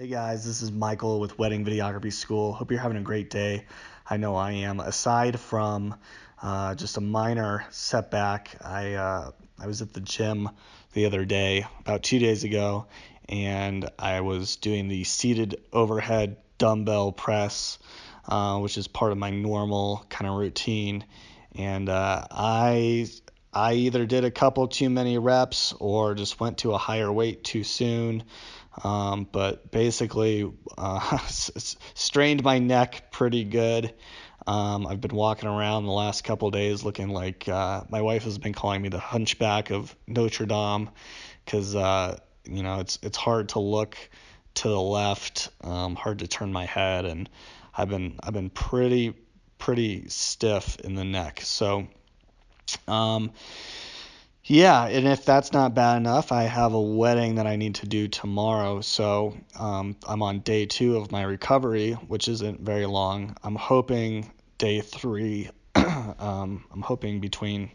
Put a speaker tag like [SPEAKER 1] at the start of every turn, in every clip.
[SPEAKER 1] Hey guys, this is Michael with Wedding Videography School. Hope you're having a great day. I know I am. Aside from uh, just a minor setback, I uh, I was at the gym the other day, about two days ago, and I was doing the seated overhead dumbbell press, uh, which is part of my normal kind of routine. And uh, I I either did a couple too many reps or just went to a higher weight too soon. Um, but basically, uh, strained my neck pretty good. Um, I've been walking around the last couple days looking like uh, my wife has been calling me the hunchback of Notre Dame because uh, you know it's it's hard to look to the left, um, hard to turn my head, and I've been I've been pretty pretty stiff in the neck. So um, yeah, and if that's not bad enough, I have a wedding that I need to do tomorrow. So um, I'm on day two of my recovery, which isn't very long. I'm hoping day three, um, I'm hoping between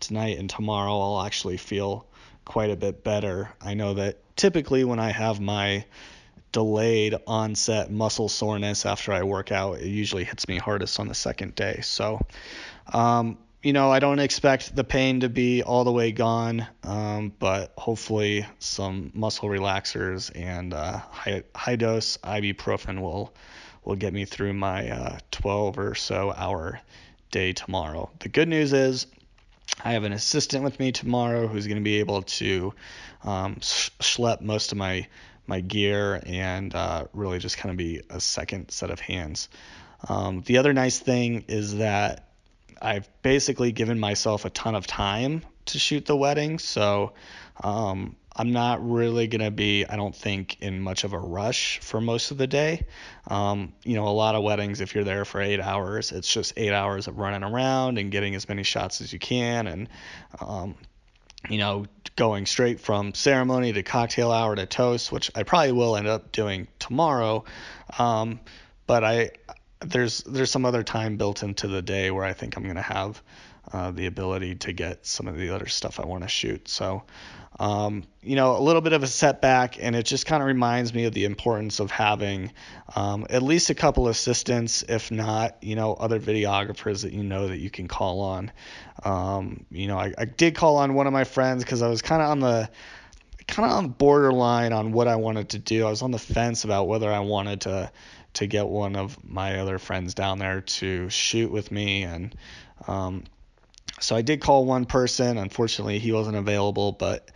[SPEAKER 1] tonight and tomorrow, I'll actually feel quite a bit better. I know that typically when I have my delayed onset muscle soreness after I work out, it usually hits me hardest on the second day. So, um, you know, I don't expect the pain to be all the way gone, um, but hopefully some muscle relaxers and uh, high, high dose ibuprofen will will get me through my uh, 12 or so hour day tomorrow. The good news is I have an assistant with me tomorrow who's going to be able to um, schlep most of my my gear and uh, really just kind of be a second set of hands. Um, the other nice thing is that I've basically given myself a ton of time to shoot the wedding, so um, I'm not really gonna be, I don't think, in much of a rush for most of the day. Um, you know, a lot of weddings, if you're there for eight hours, it's just eight hours of running around and getting as many shots as you can, and um, you know, going straight from ceremony to cocktail hour to toast, which I probably will end up doing tomorrow. Um, but I there's there's some other time built into the day where I think I'm gonna have uh, the ability to get some of the other stuff I want to shoot. So, um, you know, a little bit of a setback, and it just kind of reminds me of the importance of having um, at least a couple assistants, if not, you know, other videographers that you know that you can call on. Um, you know, I, I did call on one of my friends because I was kind of on the kind of on borderline on what I wanted to do. I was on the fence about whether I wanted to to get one of my other friends down there to shoot with me and um, so I did call one person. Unfortunately, he wasn't available, but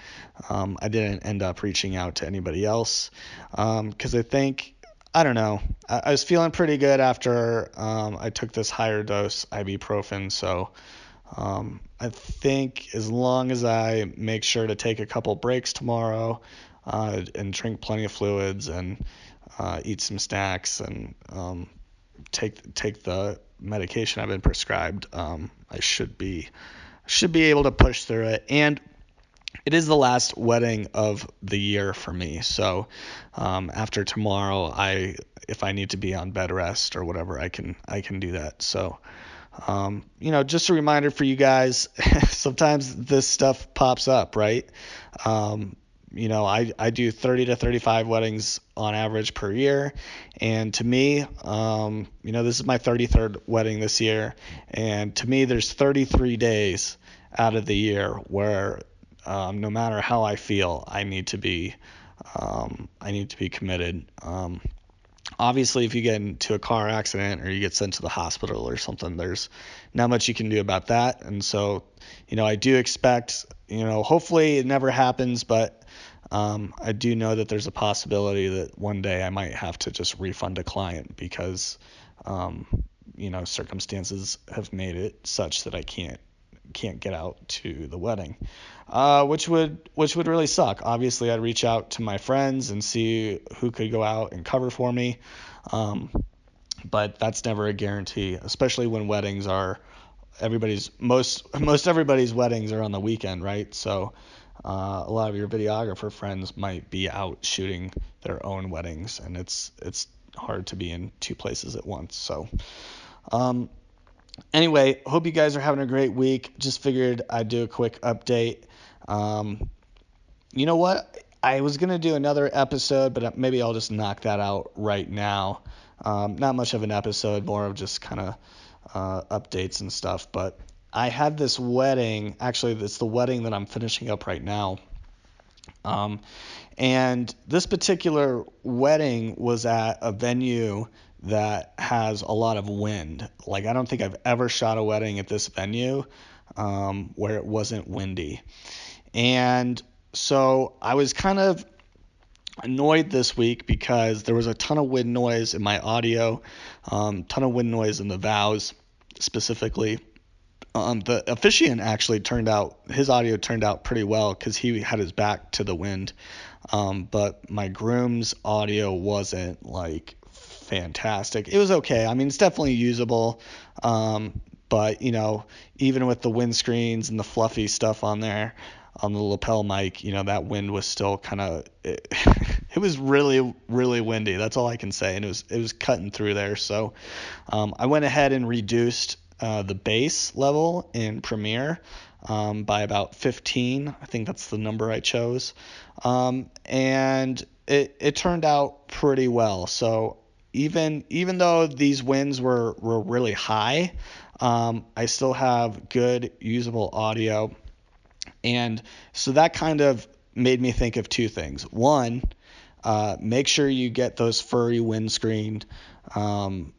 [SPEAKER 1] um, I didn't end up reaching out to anybody else because um, I think I don't know. I, I, was feeling pretty good after um, I took this higher dose ibuprofen, so um, I think as long as I make sure to take a couple breaks tomorrow uh, and drink plenty of fluids and uh, eat some snacks and um, take take the medication I've been prescribed, um, I should be should be able to push through it. And it is the last wedding of the year for me. So um, after tomorrow, I if I need to be on bed rest or whatever, I can I can do that. So um, you know, just a reminder for you guys. sometimes this stuff pops up, right? Um, you know, I, I do 30 to 35 weddings on average per year. And to me, um, you know, this is my 33rd wedding this year. And to me, there's 33 days out of the year where um, no matter how I feel, I need to be, um, I need to be committed. Um, obviously, if you get into a car accident or you get sent to the hospital or something, there's not much you can do about that. And so, you know, I do expect, you know, hopefully it never happens, but um, I do know that there's a possibility that one day I might have to just refund a client because, um, you know, circumstances have made it such that I can't can't get out to the wedding, uh, which would which would really suck. Obviously, I'd reach out to my friends and see who could go out and cover for me, um, but that's never a guarantee, especially when weddings are everybody's most most everybody's weddings are on the weekend, right? So uh, a lot of your videographer friends might be out shooting their own weddings, and it's it's hard to be in two places at once. So, um, anyway, hope you guys are having a great week. Just figured I'd do a quick update. Um, you know what? I was gonna do another episode, but maybe I'll just knock that out right now. Um, not much of an episode, more of just kind of uh, updates and stuff. But I had this wedding. Actually, it's the wedding that I'm finishing up right now. Um, and this particular wedding was at a venue that has a lot of wind. Like I don't think I've ever shot a wedding at this venue um, where it wasn't windy. And so I was kind of annoyed this week because there was a ton of wind noise in my audio, um, ton of wind noise in the vows specifically. Um, the officiant actually turned out his audio turned out pretty well because he had his back to the wind, um, but my groom's audio wasn't like fantastic. It was okay. I mean, it's definitely usable. Um, but you know, even with the windscreens and the fluffy stuff on there, on the lapel mic, you know, that wind was still kind of it, it, was really really windy. That's all I can say, and it was it was cutting through there. So um, I went ahead and reduced uh, the bass level in Premiere um, by about 15. I think that's the number I chose, um, and it it turned out pretty well. So even even though these winds were were really high, um, I still have good usable audio and so that kind of made me think of two things. One, uh, make sure you get those furry windscreen, um,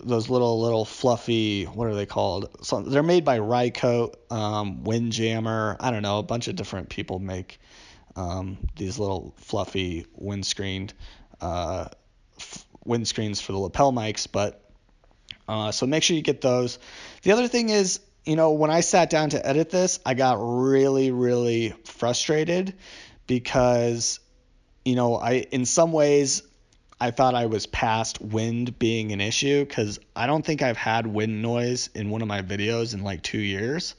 [SPEAKER 1] those little little fluffy, what are they called? So they're made by Rycote, um, Windjammer. I don't know, a bunch of different people make um, these little fluffy windscreen uh, windscreens for the lapel mics, but uh, so make sure you get those. The other thing is you know, when I sat down to edit this, I got really, really frustrated because, you know, I in some ways I thought I was past wind being an issue because I don't think I've had wind noise in one of my videos in like two years.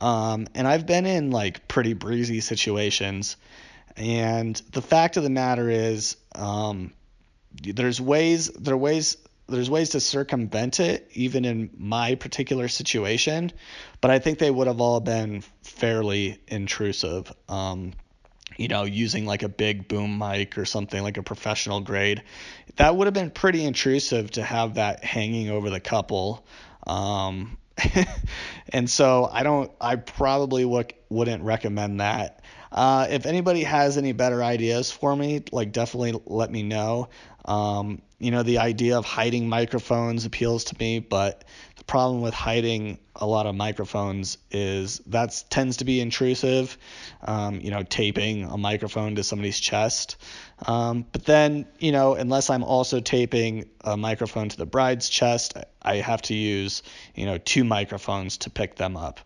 [SPEAKER 1] Um, and I've been in like pretty breezy situations. And the fact of the matter is, um, there's ways there are ways there's ways to circumvent it even in my particular situation but i think they would have all been fairly intrusive. Um, you know using like a big boom mic or something like a professional grade that would have been pretty intrusive to have that hanging over the couple. Um, and so i don't i probably w- wouldn't recommend that uh, if anybody has any better ideas for me, like definitely let me know. Um, you know, the idea of hiding microphones appeals to me, but the problem with hiding a lot of microphones is that tends to be intrusive. Um, you know, taping a microphone to somebody's chest. Um, but then, you know, unless I'm also taping a microphone to the bride's chest, I have to use, you know, two microphones to pick them up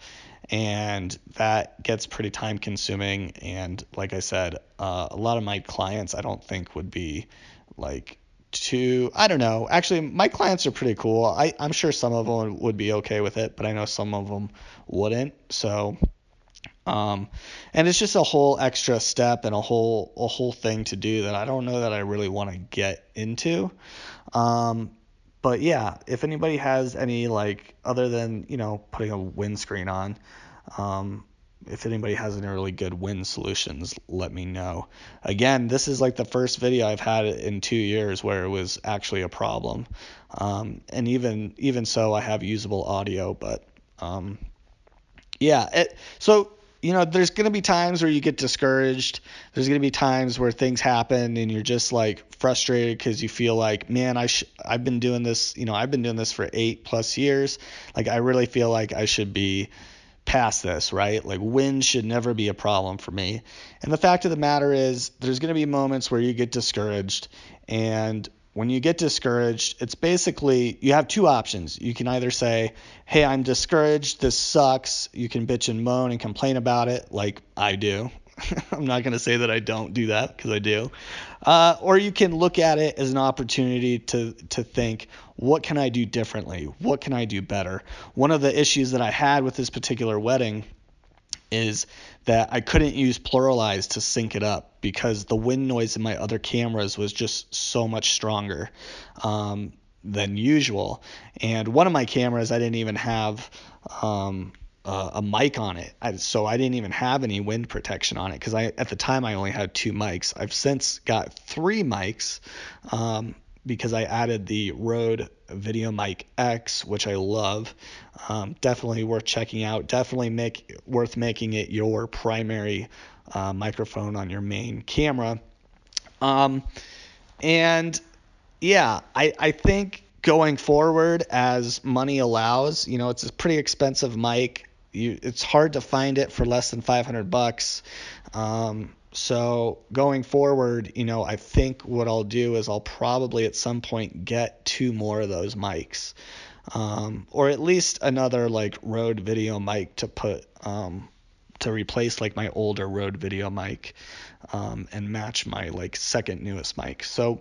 [SPEAKER 1] and that gets pretty time consuming. And like i said uh, a lot of my clients i don't think would be like too i don't know. Actually my clients are pretty cool. I, i'm sure some of them would be okay with it but i know some of them wouldn't. So um, and it's just a whole extra step and a whole a whole thing to do that i don't know that i really want to get into. Um, but yeah, if anybody has any like other than you know putting a windscreen on, um, if anybody has any really good wind solutions, let me know. Again, this is like the first video I've had in two years where it was actually a problem, um, and even even so, I have usable audio, but um, yeah, it, so you know, there's going to be times where you get discouraged. There's going to be times where things happen and you're just like frustrated because you feel like, man, I sh- I've been doing this, you know, I've been doing this for eight plus years. Like, I really feel like I should be past this, right? Like, wind should never be a problem for me. And the fact of the matter is, there's going to be moments where you get discouraged and when you get discouraged, it's basically you have two options. You can either say, Hey, I'm discouraged. This sucks. You can bitch and moan and complain about it, like I do. I'm not going to say that I don't do that because I do. Uh, or you can look at it as an opportunity to, to think, what can I do differently? What can I do better? One of the issues that I had with this particular wedding is that I couldn't use PluralEyes to sync it up because the wind noise in my other cameras was just so much stronger um, than usual. And one of my cameras, I didn't even have um, uh, a mic on it. I, so I didn't even have any wind protection on it because I at the time I only had two mics. I've since got three mics um, because I added the Rode VideoMic X, which I love. Um, definitely worth checking out. Definitely make worth making it your primary uh, microphone on your main camera. Um, and yeah, I, I think going forward as money allows, you know, it's a pretty expensive mic. You, it's hard to find it for less than 500 bucks. Um, so going forward, you know, I think what I'll do is I'll probably at some point get two more of those mics, um, or at least another like Rode video mic to put um, to replace like my older Rode video mic um, and match my like second newest mic. So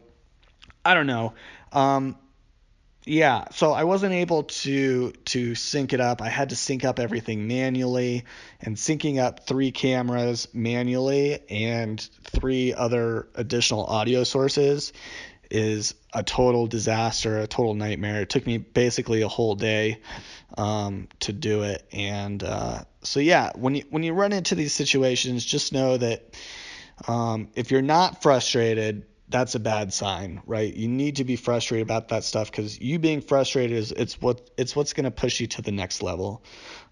[SPEAKER 1] I don't know. Yeah, so I wasn't able to to sync it up. I had to sync up everything manually, and syncing up three cameras manually and three other additional audio sources is a total disaster, a total nightmare. It took me basically a whole day um, to do it, and uh, so yeah, when you when you run into these situations, just know that um, if you're not frustrated, that's a bad sign, right? You need to be frustrated about that stuff because you being frustrated is it's what it's what's going to push you to the next level.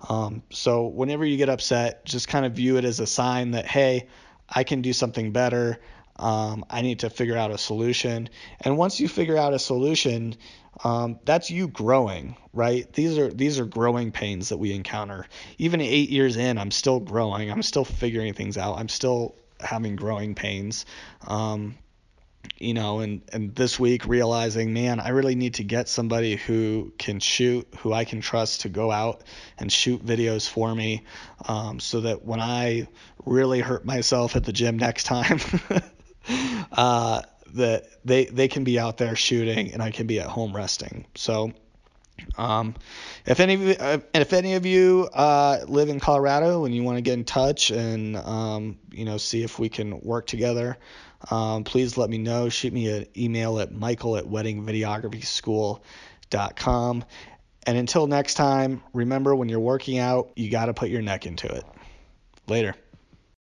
[SPEAKER 1] Um, so whenever you get upset, just kind of view it as a sign that hey, I can do something better. Um, I need to figure out a solution. And once you figure out a solution, um, that's you growing, right? These are these are growing pains that we encounter. Even eight years in, I'm still growing. I'm still figuring things out. I'm still having growing pains. Um, you know, and, and this week realizing, man, I really need to get somebody who can shoot, who I can trust to go out and shoot videos for me, um, so that when I really hurt myself at the gym next time, uh, that they they can be out there shooting and I can be at home resting. So. Um, if any of you, uh, if any of you uh, live in Colorado and you want to get in touch and um, you know see if we can work together, um, please let me know. Shoot me an email at michael at weddingvideographyschool.com. And until next time, remember when you're working out, you got to put your neck into it. Later.